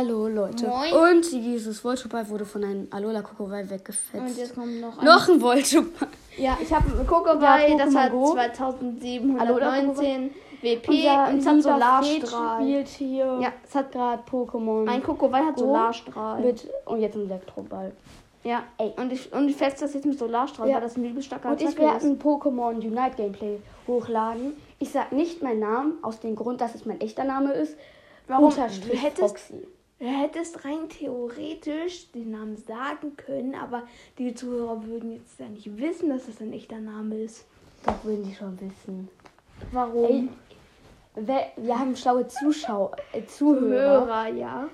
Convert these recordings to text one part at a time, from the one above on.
Hallo Leute. Moin. Und dieses Voltoball wurde von einem Alola Kokowai Und weggefetzt. jetzt kommt noch ein. Noch ein Voltoball. Ja, ich habe einen Kokoball, Ja, das hat Go. 2719 WP Unser und es hat Solarstrahl. spielt hier. Ja, es hat gerade Pokémon. mein Kokoball hat Go Solarstrahl. mit und jetzt ein Elektroball. Ja, Ey. und ich, und ich fetze das jetzt mit Solarstrahl, Ja. weil das ein übel starker Und ich werde ein Pokémon Unite Gameplay hochladen. Ich sag nicht meinen Namen, aus dem Grund, dass es mein echter Name ist. Warum? Unterstrich Du hättest- Foxy. Du hättest rein theoretisch den Namen sagen können, aber die Zuhörer würden jetzt ja nicht wissen, dass das ein echter Name ist. Doch würden die schon wissen. Warum? Ey, wer, wir haben schlaue Zuschauer, äh, Zuhörer. Zuhörer, ja.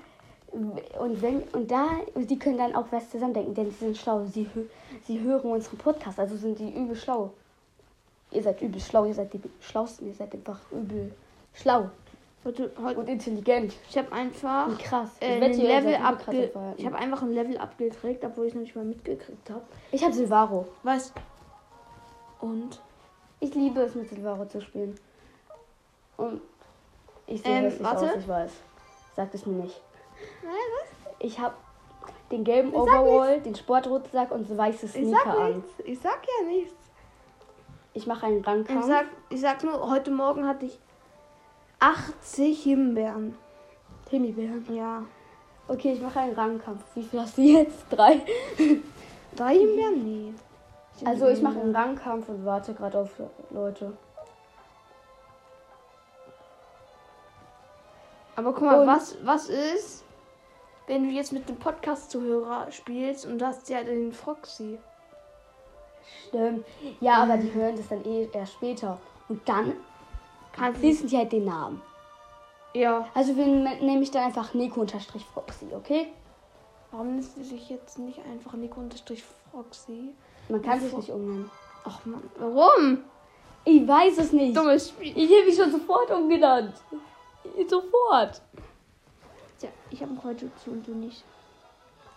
Und wenn und da die können dann auch was zusammendenken, denn sie sind schlau. Sie, sie hören unseren Podcast, also sind die übel schlau. Ihr seid übel schlau, ihr seid die schlausten, ihr seid einfach übel schlau und intelligent ich habe einfach und krass. äh, ein wette, Level Verhalten. Ich habe einfach ein Level abgekriegt, obwohl ich es noch nicht mal mitgekriegt habe. ich habe Silvaro. Was? Und? Ich liebe es mit Silvaro zu spielen. Und ich sehe Ähm, hässlich warte. aus, ich weiß. Sagt es mir nicht. was? Ich habe den gelben sag Overall, den Sportrucksack und so weiße Ich Sneaker sag an. nichts. Ich sag ja nichts. Ich mache einen Ich Rangkampf. sag, ich sag nur, heute Morgen hatte ich 80 Himbeeren. Himbeeren. Ja. Okay, ich mache einen Rangkampf. Wie viel hast du jetzt? Drei? Drei Himbeeren? Nee. Also ich mache einen Rangkampf und warte gerade auf Leute. Aber guck mal, Und- was, was ist, wenn du jetzt mit dem Podcast-Zuhörer spielst und hast ja den Foxy? Stimmt. Ja, aber die hören das dann eh erst später. Und dann Kannst wissen die halt den Namen. Ja. Also ne- nehme ich dann einfach Nico-Foxy, okay? Warum nennst du dich jetzt nicht einfach Nico-Foxy? Man kann sich nicht umnennen. Ach man, warum? Ich weiß es nicht. Dummes Spiel. Ich hätte mich schon sofort umgenannt. Sofort. Tja, ich habe einen Kreuzschutz und du nicht.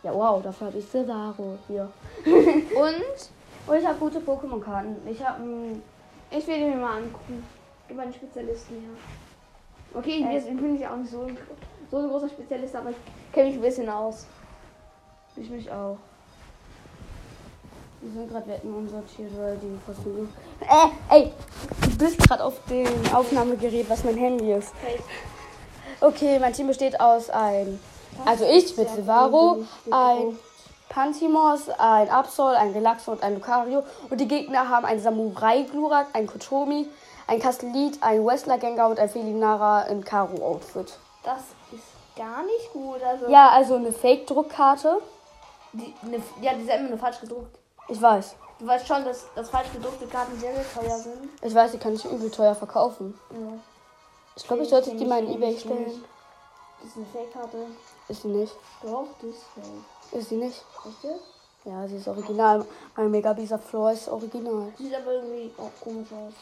Ja, wow, dafür habe ich Cesaro hier. Und Und ich habe gute Pokémon-Karten. Ich habe ich will mir mal angucken. Mal einen Spezialisten her. Okay, ich, Äh. bin- ich bin nicht auch nicht so, ein- so ein großer Spezialist, aber ich kenne mich ein bisschen aus. Ich mich auch. Wir sind gerade Wetten umsortiert, weil die Versuche. Äh, ey, du bist gerade auf dem Aufnahmegerät, was mein Handy ist. Okay, mein Team besteht aus ein. Also ich mit Silvaro, ein Pantimos, ein Absol, ein Relaxo und ein Lucario. Und die Gegner haben ein Samurai Glurak, ein Kotomi, ein Castellit, ein Wrestler Gengar und ein Felinara im Karo-Outfit. Das ist gar nicht gut. Also, Ja, also eine Fake-Druckkarte. die, ne, ja, die sind immer nur falsch gedruckt. Ich weiß. Du weißt schon, dass, dass falsch gedruckte Karten sehr, sehr teuer sind. Ich weiß, die kann ich übel teuer verkaufen. Ja. Ich glaube, ich sollte die mal in nicht, Ebay stellen. Das ist eine Fake-Karte. Ist sie nicht? Doch, die ist fake. Ist sie nicht? Echt? Ja, sie ist original. Mein Megabisa Floor ist original. Sieht aber irgendwie auch komisch aus.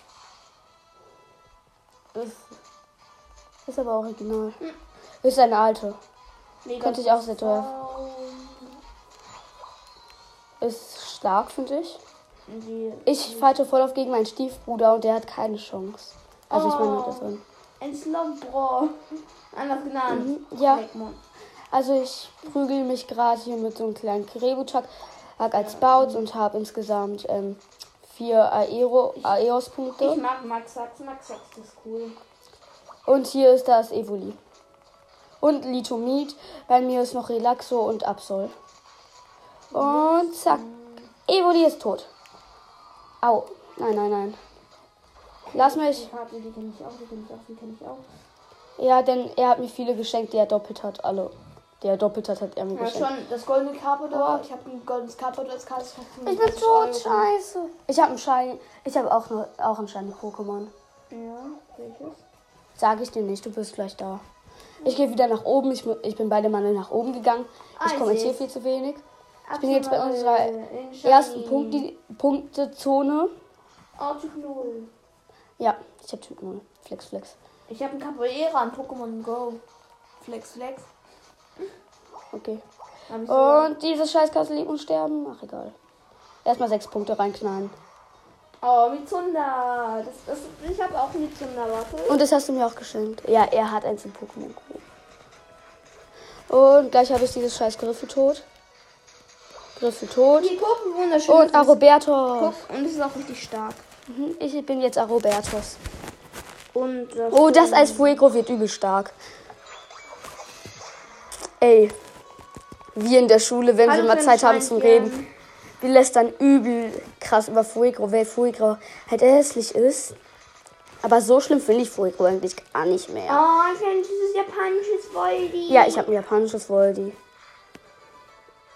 Ist, ist aber original. Ist eine alte. Mega Könnte ich auch sehr teuer. Ist stark, finde ich. Die, Ich fighte voll auf gegen meinen Stiefbruder und der hat keine Chance. Also ich meine, Oh. das drin. ein Slowbro. Anders genannt. Mhm, ja. Also ich prügel mich gerade hier mit so einem kleinen Kerebuchak als Baut und habe insgesamt ähm, vier Aero, Aeos-Punkte. Ich mag Max. Max Sachs ist cool. Und hier ist das Evoli. Und Litomid. Bei mir ist noch Relaxo und Absol. Und zack. Evoli ist tot. Au. Nein, nein, nein. Lass mich. Ja, denn er hat mir viele geschenkt, die er doppelt hat. Alle. Die er doppelt hat, er mir Ja, geschenkt. schon das goldene Carpador. Ich habe ein goldenes Carpador als Karte. Ich bin tot, scheiße. Ich habe einen Schein. Ich habe auch noch auch einen Schein Pokémon. Ja, welches? Sag ich dir nicht, du bist gleich da. Ich gehe wieder nach oben. Ich, ich bin beide Male nach oben gegangen. Ah, Ich ich kommentiere viel zu wenig. Ich bin jetzt bei unserer äh, ersten Punkte, Punktezone. Oh, Typ 0. Ja, ich habe Typ 0. Flex, Flex. Ich habe einen Capoeira an Pokémon Go. Flex, Flex. Okay. Und dieses Scheißkasse lieben und sterben. Ach, egal. Erstmal sechs Punkte reinknallen. Oh, Mizunda. Das, das, ich habe auch Mizunda, warte. Und das hast du mir auch geschenkt. Ja, er hat eins im Pokémon Go. Und gleich habe ich dieses scheiß Griffel tot. Griffel tot. Die wie wunderschön. Und das ist. Aroberto. Guck, und es ist auch richtig stark. Mhm, Ich bin jetzt Arobertos. Und das Oh, das als Fuego wird übel stark. Ey. Wir in der Schule, wenn Hallo, wir mal Zeit haben zum. Reden, wir lästern übel krass über Fuego, weil Fuego halt hässlich ist. Aber so schlimm finde ich Fuego eigentlich gar nicht mehr. Oh, ich kenne dieses japanisches Voldi. Ja, ich habe ein japanisches Voldi.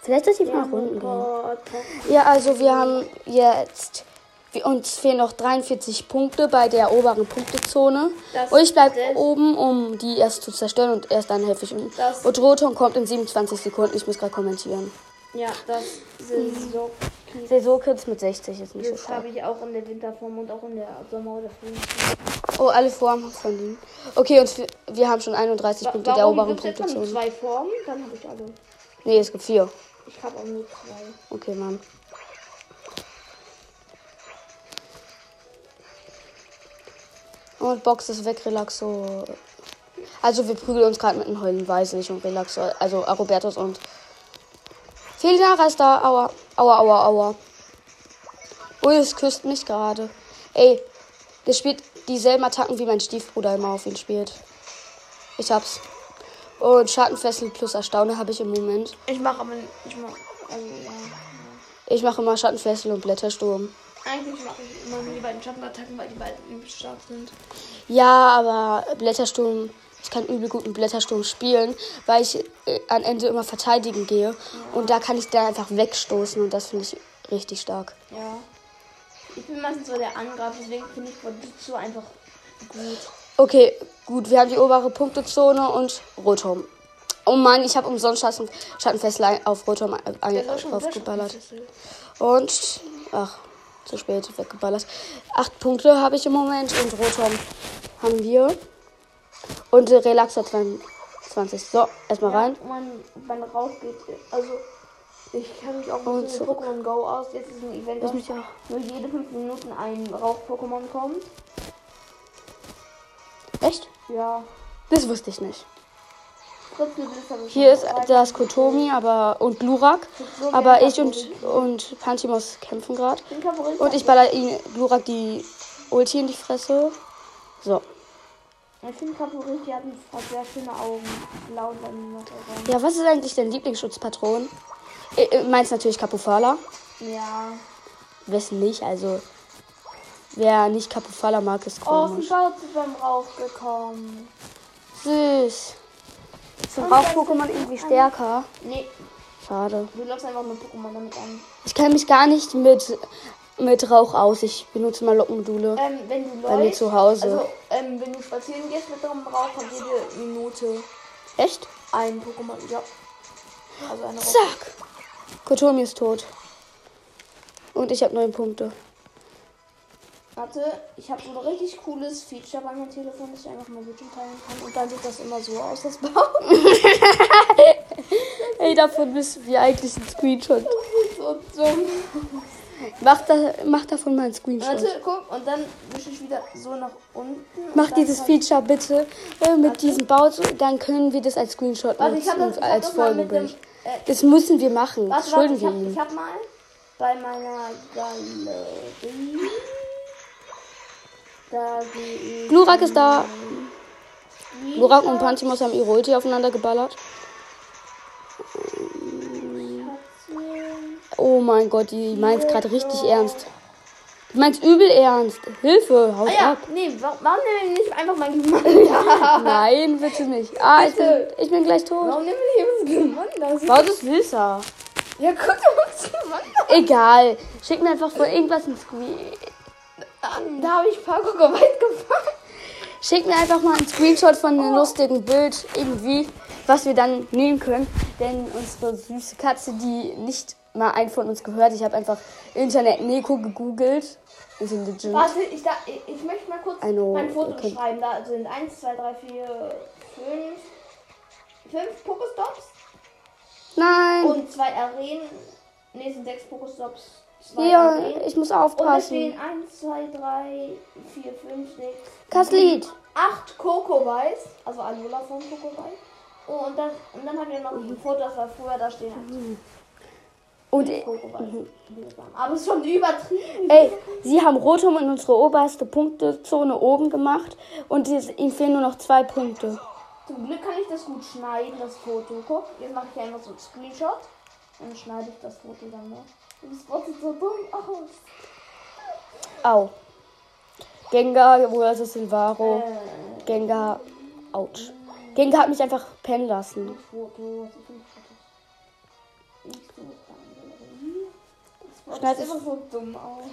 Vielleicht sollte ich mal Oh runden gehen. Ja, also wir haben jetzt. Uns fehlen noch 43 Punkte bei der oberen Punktezone. Das- und ich bleibe das- oben, um die erst zu zerstören und erst dann helfe ich. Das- Und Roton kommt in 27 Sekunden. Ich muss gerade kommentieren. Ja, das Saison. Saisonkids mit 60 ist nicht so Das stark. habe ich auch in der Winterform und auch in der Sommer- oder Frühlingsform. Oh, alle Formen von denen. Okay, und wir, wir haben schon 31 Wa- Punkte der Warum oberen gibt es jetzt nur Punktezone. zwei Formen? Dann habe ich alle. Nee, es gibt vier. Ich habe auch nur zwei. Okay, Mann. Und Box ist weg, Relaxo. Also wir prügeln uns gerade mit einem Heulen Weißlich und Relaxo. Also Robertus und Felinara ist da. Aua. Aua, aua, aua. Ui, es küsst mich gerade. Ey, der spielt dieselben Attacken, wie mein Stiefbruder immer auf ihn spielt. Ich hab's. Und Schattenfessel plus Erstaunen habe ich im Moment. Ich mache aber. Ich mache. Also, ja. Ich mache immer Schattenfessel und Blättersturm. Eigentlich mache ich immer nur die beiden Schattenattacken, weil die beiden übel stark sind. Ja, aber Blättersturm, ich kann übel gut mit Blättersturm spielen, weil ich äh, am Ende immer verteidigen gehe. Und da kann ich dann einfach wegstoßen und das finde ich richtig stark. Ja. Ich bin meistens so der Angreifer, deswegen finde ich Bordizzo einfach gut. Okay, gut, wir haben die obere Punktezone und Rotom. Oh Mann, ich habe umsonst Schatten, Schattenfessel auf Rotom aufgeballert. Und, ach, zu spät weggeballert. Acht Punkte habe ich im Moment und Rotom haben wir. Und Relax hat 20. So, erstmal rein. Ja, mein, mein Rauch geht. Also, ich kann mich auch Und mit. Pokémon Go aus. Jetzt ist ein Event, dass mich auch. nur jede fünf Minuten ein Rauch-Pokémon kommt. Echt? Ja. Das wusste ich nicht. Hier ist das. Kotomi aber, und Glurak. Aber ich und, und Pantimos kämpfen gerade. Und ich baller ihn Glurak die Ulti in die Fresse. So. Ich finde Favorit, die hatten hat sehr schöne Augen. Blau und dann. Ja, was ist eigentlich dein Lieblingsschutzpatron? Äh, äh, Meins natürlich Capufala. Ja. Wessen nicht? Also, wer nicht Capufala mag, ist Oh, komisch. ist ein Bauze beim Rauch gekommen. Süß. Und Rauch-Pokémon irgendwie stärker? Nee, Schade. du läufst einfach mit Pokémon damit an. Ich kenne mich gar nicht mit, mit Rauch aus. Ich benutze mal Lockmodule. Ähm, wenn du Bei mir zu Hause. also ähm, wenn du spazieren gehst mit dem Rauch, hat jede Minute Echt? ein Pokémon. Ja. Also eine Rauch. Zack. Kotomi ist tot. Und ich habe neun Punkte. Warte, ich habe so ein richtig cooles Feature bei meinem Telefon, das ich einfach mal Bildschirm teilen kann. Und dann sieht das immer so aus, das Baum. Ey, davon müssen wir eigentlich einen Screenshot. so dumm. Mach, da, mach davon mal einen Screenshot. Warte, guck, und dann wische ich wieder so nach unten. Mach dieses Feature bitte äh, mit Warte. diesem Baut, dann können wir das als Screenshot Warte, nutzen habe das, und als. Folgenbild. Äh, Das müssen wir machen. warte, schulden ich wir hab, ihm. ich hab mal bei meiner Galerie. Glurak ist da. Glurak und Pantimos haben ihre Ulti aufeinander geballert. Oh mein Gott, die meint's gerade richtig ernst. Die meint's übel ernst. Hilfe, haut Ah ja, ab. nee, wa- warum nehmen wir nicht einfach mein Gewand? Nein, bitte nicht. Ah, ich bin, Bitte. ich bin gleich tot. Warum nehmen wir nicht Gewand? Das Baut ist süßer. ja, guck mal, das Gewand. Egal. Schick mir einfach von irgendwas ein Screen. Da habe ich Paco weit gefahren. Schick mir einfach mal einen Screenshot von einem lustigen Bild irgendwie, was wir dann nehmen können. Denn unsere süße Katze, die nicht mal ein von uns gehört, ich habe einfach Internet Neko gegoogelt. Warte, ich, da, ich, möchte mal kurz know, mein Foto okay. beschreiben. Da sind 1, 2, 3, 4, 5, 5 Pokestops Nein. und zwei Arenen. Ne, sind 6 Pokestops. Zwei Arenen. ich muss Und es aufpassen. stehen 1, 2, 3, 4, 5, 6, Kaslied. 8 Kokowais, also Alola von Kokowai. Oh, und dann, und dann haben wir noch ein Foto, das war früher da stehen. hat. Und. Aber es ist schon übertrieben. ey, sie haben Rotom in unsere oberste Punktezone oben gemacht und ihnen fehlen nur noch zwei Punkte. Zum Glück kann ich das gut schneiden, das Foto. Guck, jetzt mache ich einfach so einen Screenshot. Und dann schneide ich das Foto dann noch. Das sieht so dumm aus. Au. Gengar versus Silvaro. Äh, Gengar. Autsch. Gengar hat mich einfach pennen lassen. Ist. Das Schneid immer so dumm aus.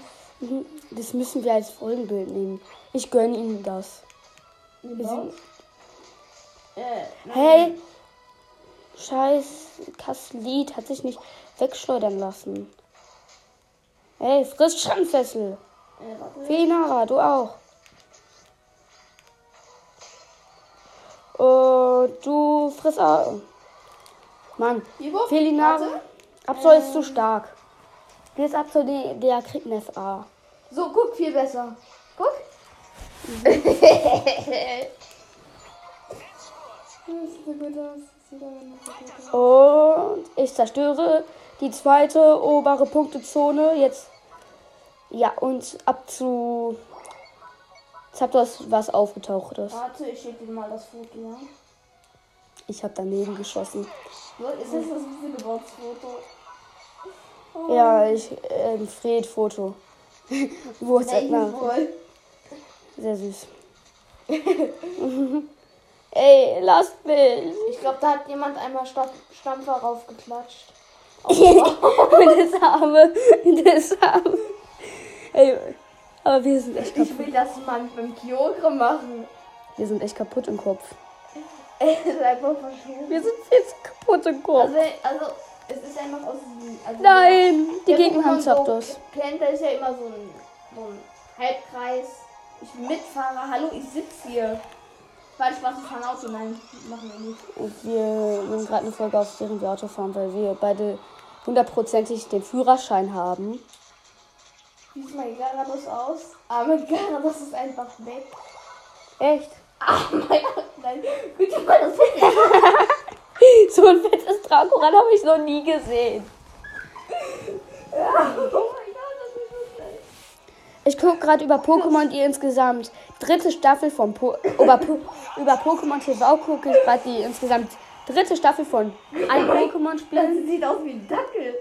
Mhm, Das müssen wir als Folgenbild nehmen. Ich gönne ihnen das. Sind, Äh, hey! Scheiß Kaslit hat sich nicht wegschleudern lassen. Hey, friss Schandfessel. Äh, warte. Felinara, du auch. Und du friss auch. Mann, Felinara. Absol ist zu stark. Jetzt Absol, der, der kriegt ein FA. So, guck, viel besser. Guck. Das sieht gut aus. Und ich zerstöre die zweite obere Punktezone. Jetzt. Ja, und ab zu. Jetzt habt ihr was, was aufgetauchtes. Warte, ich schicke dir mal das Foto, ja? Ich habe daneben geschossen. Ist das das Geburtsfoto? Oh. Ja, ich. Ähm, Fred-Foto. WhatsApp Nein, nach. wohl. Sehr süß. Ey, lasst mich. Ich glaube, da hat jemand einmal Stampf Stampfer raufgeklatscht. Das Arme. Das Arme. Ey, aber wir sind echt Ich kaputt. will das mal beim Kyogre machen. Wir sind echt kaputt im Kopf. Es ist einfach verschoben. Wir sind jetzt kaputt im Kopf. Also, also, es ist einfach aus. Also Nein, die Gegner haben Zapdos. So ist ja immer so ein, so ein Halbkreis. Ich bin Mitfahrer. Hallo, ich sitze hier. Weil Spaß ist kein Auto. Nein, machen wir nicht. Und wir nehmen gerade eine Folge auf, während wir Auto fahren, weil wir beide hundertprozentig den Führerschein haben. Wie sieht mein Gyarados aus? Ah, mein Gyarados ist einfach weg. Echt? Ah, mein Nein, bitte mal das So ein fettes Dracoran habe ich noch nie gesehen. Oh mein Gott, das ist so schlecht. Ich gucke gerade über Pokémon, die insgesamt dritte Staffel von po über, über Pokémon TV gucke ich gerade die insgesamt dritte Staffel von allen Pokémon-Spielen. Das sieht aus wie ein Dackel.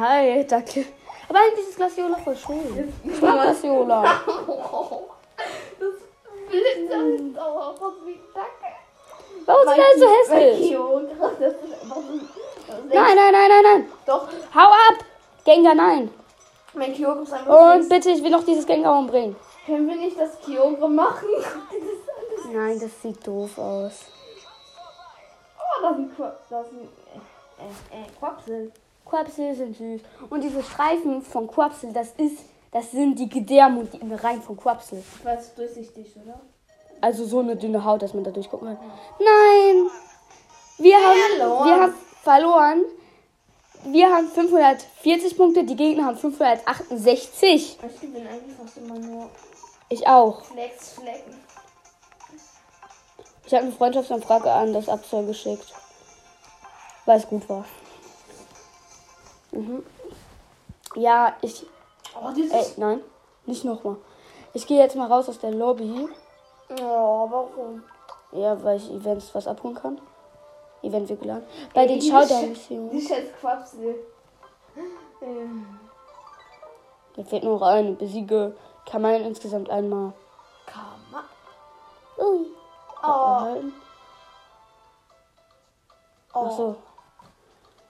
Hi, danke. Aber eigentlich ist Glaciola voll schön. Ich mag Glaciola. Das Blitzer sieht auch aus wie ein Dackel. Warum sind alle so hässlich? Ist einfach so. ist Nein, nein, nein, nein, nein. Doch, Hau ab! Gengar, nein. Mein Kyogre ist einfach Und süß. bitte, ich will noch dieses Gengar umbringen. Können wir nicht das Kyogre machen? Das an. Nein, das sieht doof aus. Oh, das ist ein Qua- das ein äh, äh, äh, Quapsel. Quapsel sind süß. Und diese Streifen von Quapsel, das ist, das sind die Gedärme und die Innereien von Quapsel. Ich weiß, durchsichtig, oder? Also so eine dünne Haut, dass man da durchgucken kann. Nein! Wir haben wir haben verloren. Wir haben 540 Punkte, die Gegner haben 568. Ich gewinne eigentlich fast immer nur Ich auch. Flex, Flecken. Ich habe eine Freundschaftsanfrage an das Abzoll geschickt. Weil es gut war. Mhm. Ja, ich. Oh. Ey, nein, nicht nochmal. Ich gehe jetzt mal raus aus der Lobby. Oh, warum? Ja, weil ich Events was abholen kann. Event wird geladen. Bei Ey, den Showdown-Missionen. Die scheiß Quapsel. Ähm, Mir fehlt nur noch eine. Besiege Kamalen insgesamt einmal. Kama. Ui. Oh, erhalten. oh. Ach so.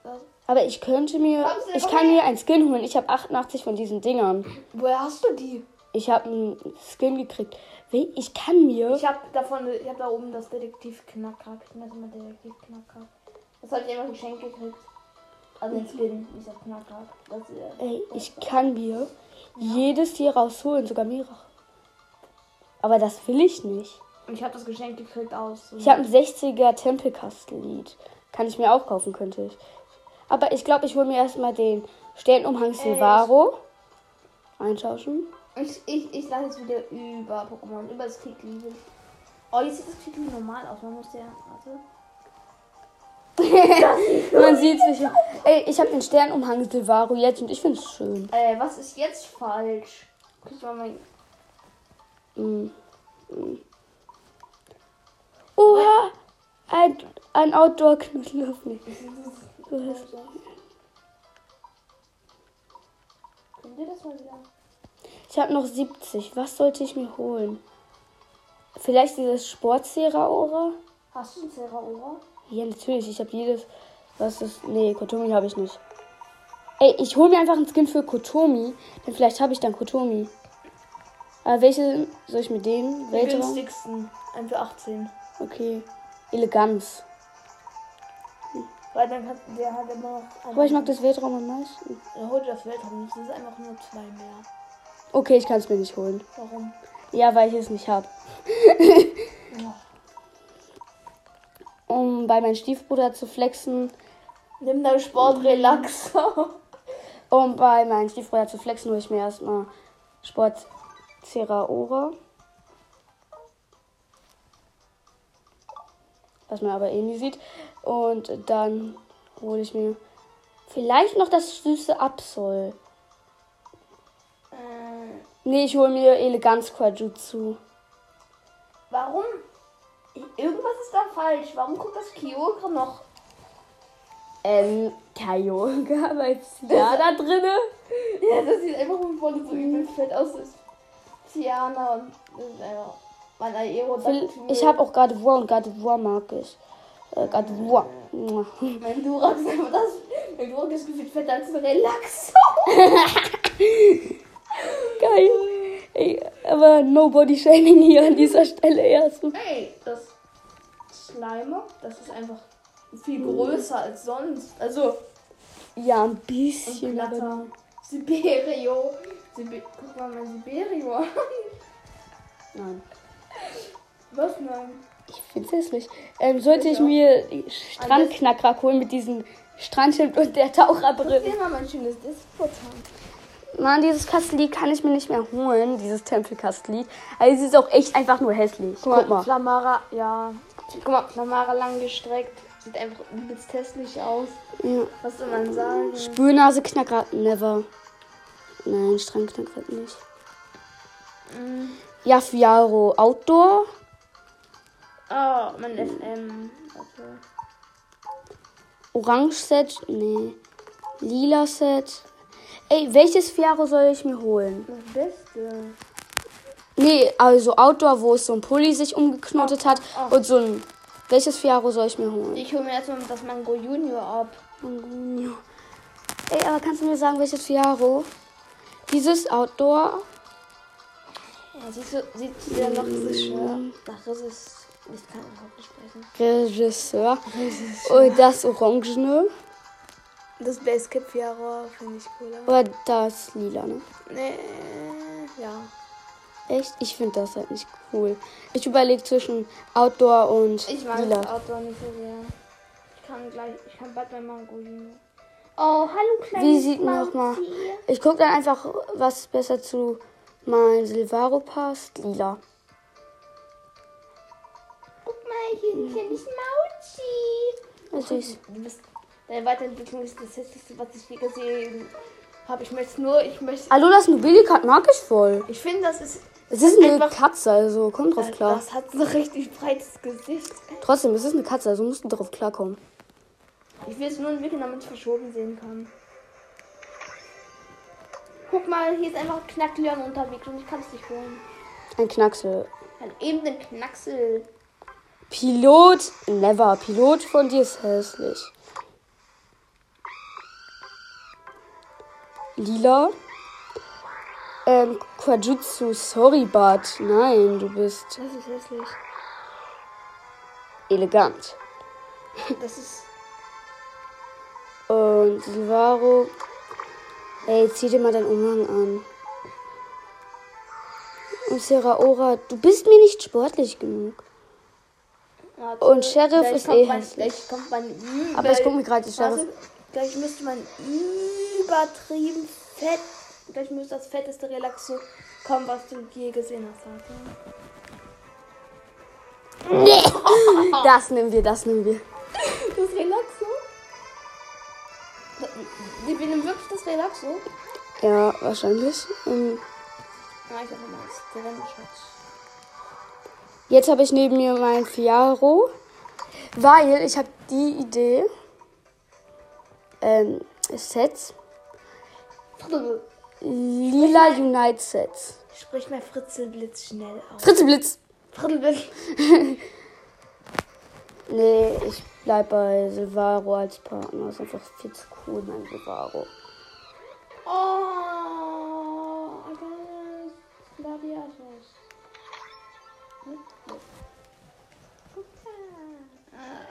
Was? Aber ich könnte mir. Ich kann mir ein Skin holen. Ich habe 88 von diesen Dingern. Woher hast du die? Ich habe einen Skin gekriegt. Ich kann mir. Ich habe davon, ich habe da oben das Detektiv Knacker. Ich nenne mal Detektiv Knacker. Das habe ich einfach geschenkt gekriegt. Also den Skin, nicht das Knacker. Das, äh, Ey, ich kann mir jedes hier rausholen, sogar mehrere. Aber das will ich nicht. Und ich habe das geschenkt gekriegt aus. Ich habe ein 60er Tempelkastenlied. Kann ich mir auch kaufen, könnte ich. Aber ich glaube, ich hole mir erstmal den Sternumhang Silvaro. Eintauschen. Ich, ich, ich lasse jetzt wieder über Pokémon, über das Kikli. Oh, jetzt sieht das Kikli normal aus. Man muss ja. Warte. Man sieht sich. Ey, ich habe den Sternumhang Silvaro jetzt und ich finde es schön. Äh, was ist jetzt falsch? Guck mal mein. Mm. Mm. Oha! Ein, ein Outdoor-Knüttel auf mich. Du hast- Könnt ihr das mal wieder? Ich habe noch 70. Was sollte ich mir holen? Vielleicht dieses Sportsera-Aura? Hast du ein Zeraora? Ja, natürlich. Ich habe jedes. Was ist. Nee, Kotomi habe ich nicht. Ey, ich hole mir einfach einen Skin für Kotomi. Denn vielleicht habe ich dann Kotomi. Aber welche soll ich mit denen? Den Weltraum? günstigsten. Ein für 18. Okay. Eleganz. Weil dann kann der hat immer noch. Aber ich mag das Weltraum am meisten. Er holt das Weltraum nicht. Das ist einfach nur zwei mehr. Okay, ich kann es mir nicht holen. Warum? Ja, weil ich es nicht habe. Ja. Um bei meinem Stiefbruder zu flexen. Nimm deinen Sportrelaxer. Um bei meinem Stiefbruder zu flexen, hole ich mir erstmal Sport Ceraora. Was man aber eh nie sieht. Und dann hole ich mir vielleicht noch das süße Absol. Äh, Nee, ich hole mir Eleganz Quajutsu. warum? Irgendwas ist da falsch. Warum guckt das Kyogre noch? Ähm, Kyogre, weil ja da drinne. Ja, das sieht einfach voll so übel fett aus. Tiana und das ist einfach mein Aerodactyl. Ich habe auch of War und of War mag ich. Äh, of War. Mein Durax ist einfach das. Mein Durax ist gefühlt fetter als ein Relaxo. Aber no body shaming hier an dieser Stelle erst. Ey, das Slimer, das ist einfach viel größer als sonst. Also, Ja, ein und bisschen. aber- Siberio. Sibe Guck mal mein Siberio an. Nein. Was nein? Ich find's hässlich. Ähm, sollte ich mir die Strandknacker holen mit diesem Strandschild und der Taucherbrille? Hier mal mein schönes Disputant. Mann, dieses Kastlied kann ich mir nicht mehr holen, dieses Tempelkastlied. Also es ist auch echt einfach nur hässlich. Guck mal. Flamara, ja. Guck mal, Flamara langgestreckt. Sieht einfach übelst hässlich aus. Ja. Was soll man sagen? Spürnase Knacker, never. Nein, Strandknacker nicht. Mm. Ja, Fiaro Outdoor. Oh, mein FM. Warte. Orange Set, nee. Lila Set. Ey, welches Fiaro soll ich mir holen? Das Beste. Nee, also Outdoor, wo es so ein Pulli sich umgeknotet hat. ach. Und so ein. Welches Fiaro soll ich mir holen? Ich hole mir erstmal das Mango Junior ab. Mangonio. Ey, aber kannst du mir sagen, welches Fiaro? Dieses Outdoor. Ja, siehst du, sieht ja noch Regisseur. Nach Regisseur. Ich kann überhaupt nicht sprechen. Regisseur. Und das Orangene. Das Base Cap Fiaro finde ich cooler. Oder das Lila, ne? Nee, ja. Echt? Ich finde das halt nicht cool. Ich überlege zwischen Outdoor und Ich mag Lila. das Outdoor nicht so sehr. Ich kann gleich, ich kann bald mein Mango. Oh, hallo kleines Wie sieht man noch mal? Mausi. Ich gucke dann einfach, was besser zu mein Silvaro passt. Lila. Guck mal, hier ist ein kleines Mauzi. Das ist Du bist, deine Weiterentwicklung ist das hässlichste, was ich je gesehen habe. Ich möchte nur, ich möchte. Alolas Nobilikat mag ich voll. Ich finde, das ist. Es ist eine Einfach- Katze, also komm drauf klar. Das hat so ein richtig breites Gesicht. Trotzdem, es ist eine Katze, also musst du drauf klarkommen. Ich will es nur entwickeln, damit ich verschoben sehen kann. Guck mal, hier ist einfach ein Knackleon unterwegs und ich kann es nicht holen. Ein Knacksel. Halt eben den Knacksel. Pilot, never. Pilot von dir ist hässlich. Lila. Ähm, Quajutsu, sorry, but nein, du bist Das ist hässlich. elegant. Das ist. Und Silvaro. Ey, zieh dir mal deinen Umhang an. Und Seraora, du bist mir nicht sportlich genug. Warte, Und Sheriff ist eh hässlich. Übel. Aber ich guck mir gerade die Sheriff. Gleich müsste man übertrieben fett. Gleich müsste das fetteste Relaxo kommen, was du je gesehen hast. Warte. Das nehmen wir, das nehmen wir. Das Relaxo? Die bin wirklich das Relaxo? Ja, wahrscheinlich. Ja, ich habe mal das Trennschutz. Jetzt habe ich neben mir mein Fiaro, weil ich habe die Idee, ähm, Sets, lila Unite Sets. Sprich mal Fritzelblitz schnell aus. Fritzeblitz. Fritzelblitz. Nee, ich bleib bei Silvaro als Partner. Ist einfach viel zu cool, mein Silvaro. Oh,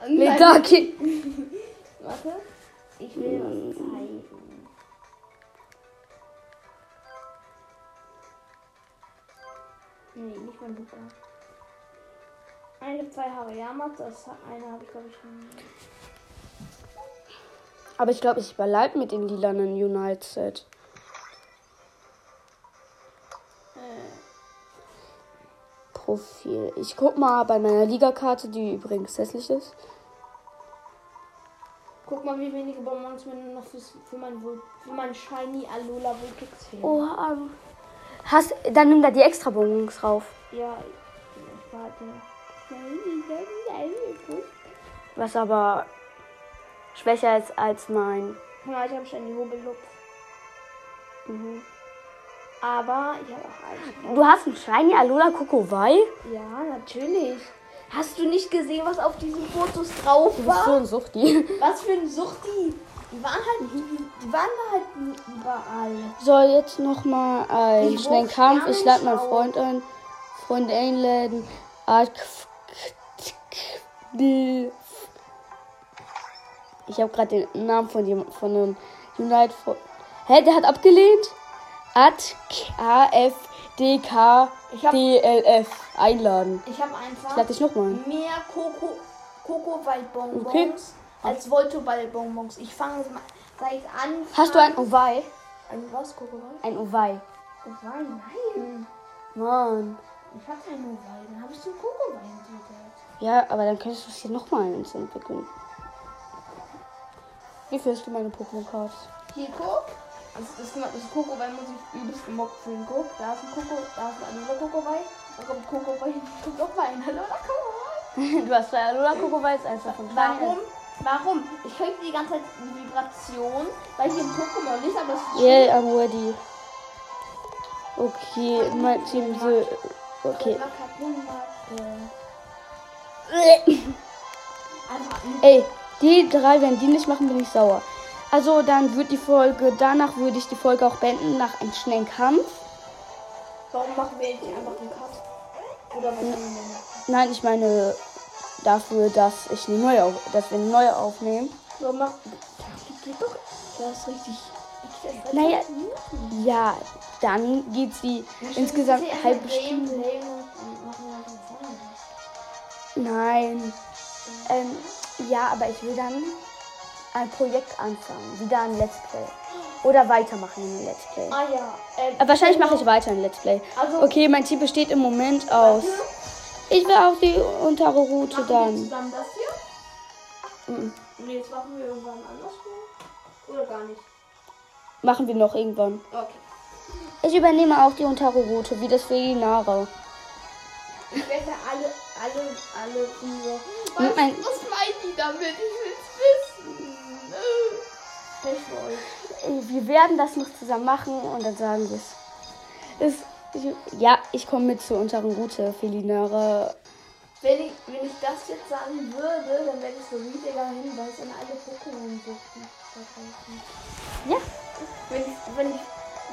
nein. da geht. Warte. Ich will was zeigen. Nee, nicht mein Luca. Eine, zwei Harayamas, das eine habe ich glaube ich schon. Aber ich glaube, ich bleib mit dem lilanen Unite Set. Profil. Ich guck mal bei meiner Ligakarte, die übrigens hässlich ist. Mal, wie wenige Bonbons mir noch fürs, für, mein, für mein Shiny Alola Vulpix fehlen. Oh, hast, dann nimm da die extra Bonbons drauf. Ja, ich warte. Was aber schwächer ist als mein. Ja, ich habe Shiny Hobelupf. Mhm. Aber ich habe auch einen. Du hast einen Shiny Alola Kokowai? Ja, natürlich. Hast du nicht gesehen, was auf diesen Fotos drauf Du bist so war? ein Suchti. Was für ein Suchti. Die waren halt, die waren halt überall. So, jetzt nochmal einen Ich schnellen rufe Kampf. Ich lade meinen. Freund ein. Freunde einladen. Art- Ich habe gerade den Namen von dem von einem Unite. Hä, der hat abgelehnt? At A F D K Ich hab- D L F einladen. Ich habe Ich einfach lade dich nochmal. mehr Coco, Coco Waldbonbons Okay. als Volto Ballbonbons. Ich fange mal seit an. Hast du ein Owei? ein was, Wald? Ein Owei. Oh nein, nein. Mann. Ich hatte einen Wald. Dann habe ich den Wald entwickelt. Ja, aber dann könntest du es hier nochmal entwickeln. Wie findest du meine Pokémon-Cards? Hier, guck. Das, das, das Coco Wald muss ich übelst gemockt fühlen. Guck, da ist ein Coco, da ist ein anderer Coco Wald. Da kommt Coco Wald. Kommt noch mal ein anderer Coco Wald. Du hast zwei Alola Kokowais, eins davon. Warum? Warum? Ich krieg die ganze Zeit eine Vibration, weil hier ein Pokémon ist, aber es ist Yeah, I'm ready. Okay, mein Team so. Okay. Ey, die drei, wenn die nicht machen, bin ich sauer. Also dann wird die Folge, danach würde ich die Folge auch beenden nach einem schnellen Kampf. Warum machen wir nicht einfach den Cut? Oder was machen denn? Nein, ich meine dafür, dass ich eine neue, auf- dass wir eine neue aufnehmen. Warum macht. Geht doch. Das ist richtig. Naja, ja, dann geht sie insgesamt eine halbe Stunde. Nein. Ähm, ja, aber ich will dann ein Projekt anfangen. Wieder ein Let's Play. Oder weitermachen in Let's Play. Ah ja. Ähm, Aber wahrscheinlich mache ich weiter ein Let's Play. Also- Okay, mein Team besteht im Moment aus. Ich will auch die untere Route Machen wir dann. zusammen das hier? Mhm. Und jetzt machen wir irgendwann andersrum? Oder gar nicht? Machen wir noch irgendwann. Okay. Ich übernehme auch die untere Route, wie das für die Nara. Ich werde alle, alle, alle. Mit Was, mein- was meint die damit? Ich Wir werden das noch zusammen machen und dann sagen wir es. Ja, ich komme mit zur unteren Route, Felinara. Wenn ich, wenn ich das jetzt sagen würde, dann wäre das so riesiger Hinweis an alle Pokémon-Suchten. da draußen. Ja. Wenn ich, wenn ich,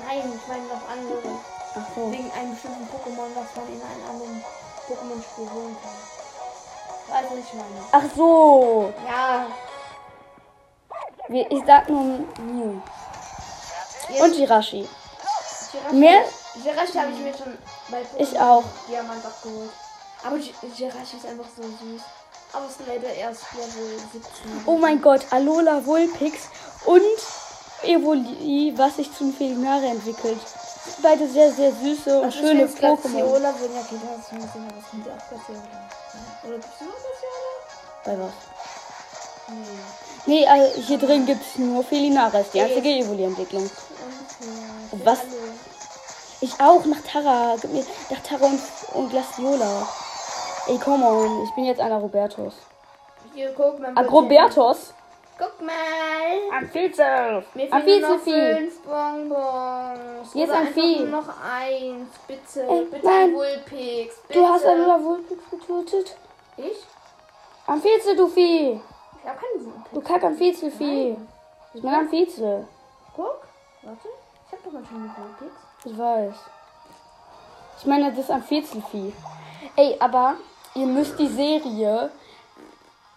nein, ich meine was anderes. Ach so. Wegen einem bestimmten Pokémon, was man in einem anderen Pokémon-Spiel holen kann. Was ich meine? Ach so. Ja. Ich sag nur Mew. Und Jirachi. Jirachi, mehr- Jirachi habe ich mir schon bei Pokémon Ich auch. Diamant abgeholt. Aber J- Jirachi ist einfach so süß. Aber es ist leider erst Level 17. Oh mein Gott, Alola Vulpix und Evoli, was sich zum Felinare entwickelt. Beide sehr, sehr süße und ist, schöne Pokémon. Glaciola sind ja Kinder, das müssen wir was sind auch Glaciola. Oder gibt's noch Glaciola? Bei was? Nee, also hier drin gibt es nur Felinaris, die einzige Evoli-Entwicklung. Und Was? Ich auch, nach Tara. Gib mir nach Tara und, und Glaciola. Ey, come on, ich bin jetzt einer Robertus. Hier, guck mal. Agrobertus? Guck mal. Amphizel. Mir fehlen nur noch fünf Bonbons. Hier ist Oder ein einfach Vieh. nur noch eins. Bitte. Ey, bitte nein. ein Wulpix. Bitte. Du hast einen Wulpix getötet. Ich? Amphizel, du Vieh. Ich habe keinen Wulpix. Du kack Amphizelvieh. Ich bin Amphizel. Guck. Warte. Ich habe doch mal schon einen Wulpix. Ich weiß. Ich meine, das ist Amphizelvieh. Ey, aber ihr müsst die Serie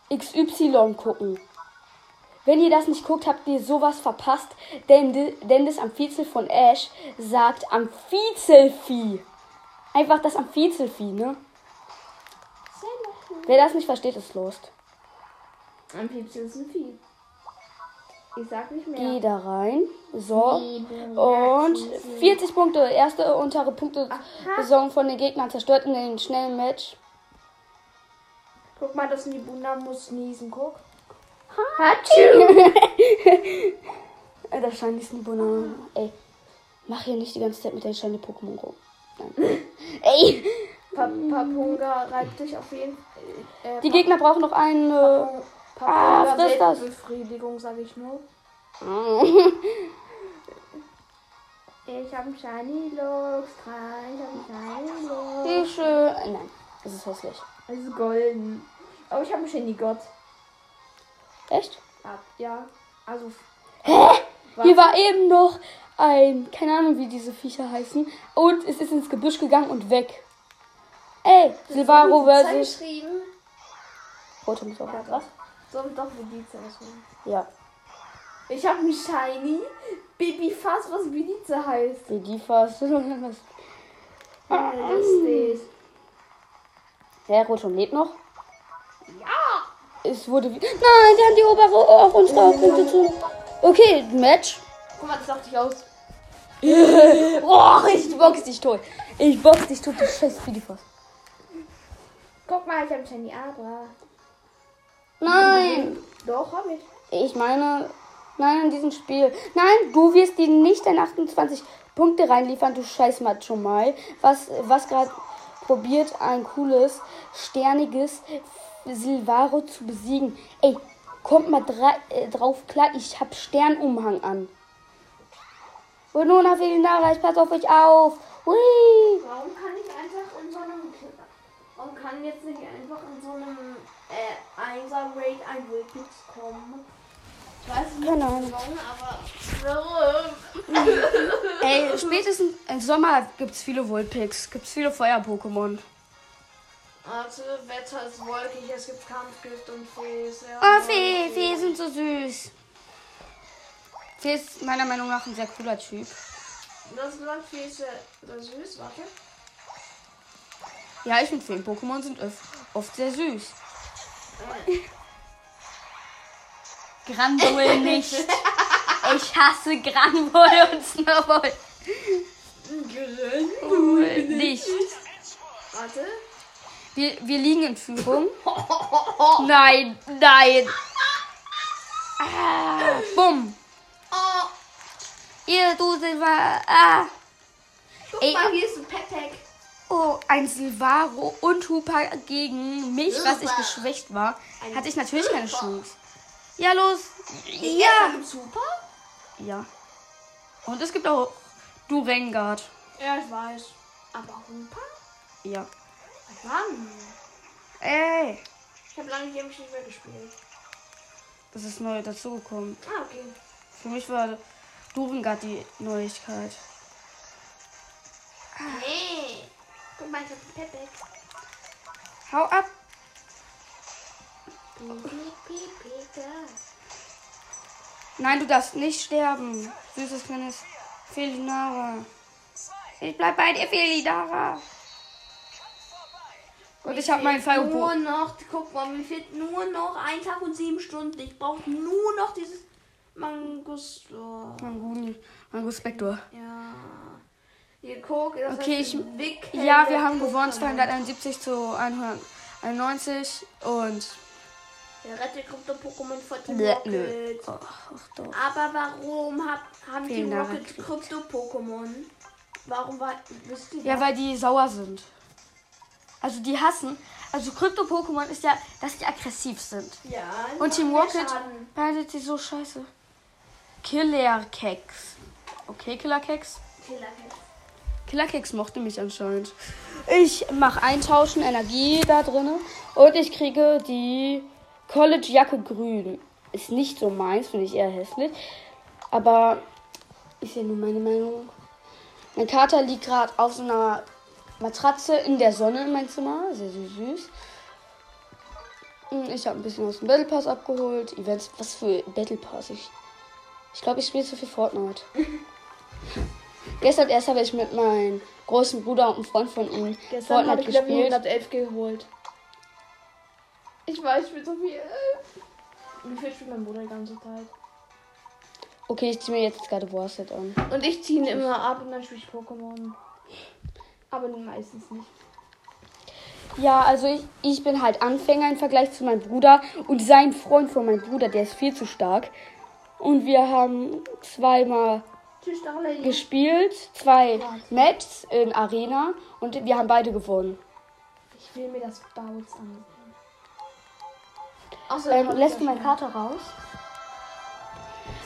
XY gucken. Wenn ihr das nicht guckt, habt ihr sowas verpasst, denn, denn das Amphizel von Ash sagt Amphizelvieh. Einfach das Amphizelvieh, ne? Wer das nicht versteht, ist lost. Ein Piepsi ist ein Vieh. Ich sag nicht mehr. Geh da rein. So. Und Herzchen. 40 Punkte. Erste untere Punkte Saison von den Gegnern zerstört in den schnellen Match. Guck mal, das Nibuna muss niesen. Guck. Äh, Das Shiny ist ein Banane. Ey, mach hier nicht die ganze Zeit mit deinen Shiny Pokémon rum. Ey, Pa Papunga reibt dich auf jeden Fall. Äh, die Gegner brauchen noch eine. Ah, friss das. Befriedigung, sag ich nur. Ich hab einen Shiny Lux. Ich hab einen Shiny Lux. Wie schön. Nein, das ist hässlich. Es ist golden. Aber ich habe einen Shiny Gott. Echt? Ja. Also. Hier war eben noch ein, keine Ahnung, wie diese Viecher heißen. Und es ist ins Gebüsch gegangen und weg. Ey, Silvaro versus. Rotom ist auch was? So doch Belize auswählen. Ja, Ich habe einen Shiny Baby Fast, was Belize heißt. wie die fast. Ja, lustig. Der Rotom lebt noch. Ja! Es wurde wie. Nein, die haben die obere auch unsere Punkte zu. Okay, Match. Guck mal, das dachte ich aus. Oh, ich box dich tot. Ich box dich tot, du scheiß Fidifos. Guck mal, ich habe einen Shiny Abra. Nein. Doch, habe ich. Ich meine, nein, in diesem Spiel. Nein, du wirst die nicht in 28 Punkte reinliefern, du scheiß Macho Mai. Was, was gerade probiert, ein cooles, sterniges Silvaro zu besiegen. Ey, kommt mal äh, drauf klar, ich hab Sternumhang an. Und nun auf Elinara, ich pass auf euch auf. Hui. Warum kann ich einfach in so einem. Warum kann jetzt nicht einfach in so einem äh, 1er Raid ein Wildpix kommen? Ich weiß nicht Keine Ahnung. aber. Warum? Ey, spätestens im Sommer gibt's viele Wohlpicks, gibt's viele Feuer-Pokémon. Warte, Wetter ist wolkig, es gibt Kampfgift und Fee. sehr Oh, Fee. Fee sind so süß. Fee ist meiner Meinung nach ein sehr cooler Typ. Das Land Fee ist sehr, sehr süß, warte. Ja, ich finde Feen-Pokémon sind oft sehr süß. Granbull nicht. Ich hasse Granbull und Snowball. Nicht. Warte. Wir, wir liegen in Führung. Nein, nein. Ah, bumm. Ihr, du Silva. Ah. guck Ey. mal, hier ist ein Pepek. Oh, ein Silvaro und Hooper gegen mich, was ich geschwächt war, Ein hatte ich natürlich keine Super. Chance. Ja, los. Ja. Ja. Gibt's super? Ja. Und es gibt auch Durengard. Ja, ich weiß. Aber Humpa? Ja. Wann? Ey. Ich habe lange Games nicht mehr gespielt. Das ist neu dazugekommen. Ah, okay. Für mich war Durengard die Neuigkeit. Hey. Guck mal, ich hab Pepek. Hau ab. Nein, du darfst nicht sterben. Süßes kleines Felinara. Ich bleib bei dir, Felinara. Und ich habe meinen Nur Fireball. noch, guck mal, mir fehlt nur noch ein Tag und sieben Stunden. Ich brauche nur noch dieses Mangus. Oh, Manguni. Manguspector. ja. Guck. Das Okay, ich- Ja, wir haben gewonnen. Pokémon. 271 zu 191. Und Der rettet Krypto-Pokémon vor Team Nö, Rocket. nö. Doch. Aber warum hab, haben Vielen Team Dank, Rocket. Krypto-Pokémon? Warum war. Wisst ihr Ja, weil die sauer sind. Also die hassen. Also Krypto-Pokémon ist ja, dass die aggressiv sind. Ja, Und Team Rocket behandelt sie so scheiße. Killerkeks. Okay, Killerkeks. Killerkeks. Killerkeks mochte mich anscheinend. Ich mache eintauschen Energie da drin und ich kriege die College Jacke grün. Ist nicht so meins, finde ich eher hässlich. Aber ist ja nur meine Meinung. Mein Kater liegt gerade auf so einer Matratze in der Sonne in meinem Zimmer. Sehr, sehr süß. Hm, Ich habe ein bisschen aus dem Battle Pass abgeholt. Events, was für Battle Pass? Ich ich glaube, ich spiele zu viel Fortnite. Gestern erst habe ich mit meinem großen Bruder und einem Freund von ihm Gestern habe Fortnite ich gespielt. 111 geholt. Ich weiß, ich bin so viel. Wie viel spielt mein Bruder die ganze Zeit? Okay, ich ziehe mir jetzt gerade Warset an. Und ich ziehe ihn immer ab und dann spiele ich Pokémon. Aber meistens nicht. Ja, also ich, ich bin halt Anfänger im Vergleich zu meinem Bruder und sein Freund von meinem Bruder, der ist viel zu stark. Und wir haben zweimal. Gespielt, zwei Matches in Arena und wir haben beide gewonnen. Ich will mir das Bouts ansehen. Außer Ähm, lässt du meine Karte raus?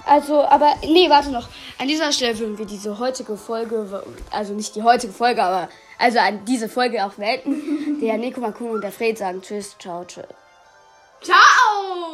Also, aber nee, warte noch. An dieser Stelle würden wir diese heutige Folge, also nicht die heutige Folge, aber also an diese Folge auch beenden. der Nico Makun und der Fred sagen Tschüss, ciao, tschüss. Ciao!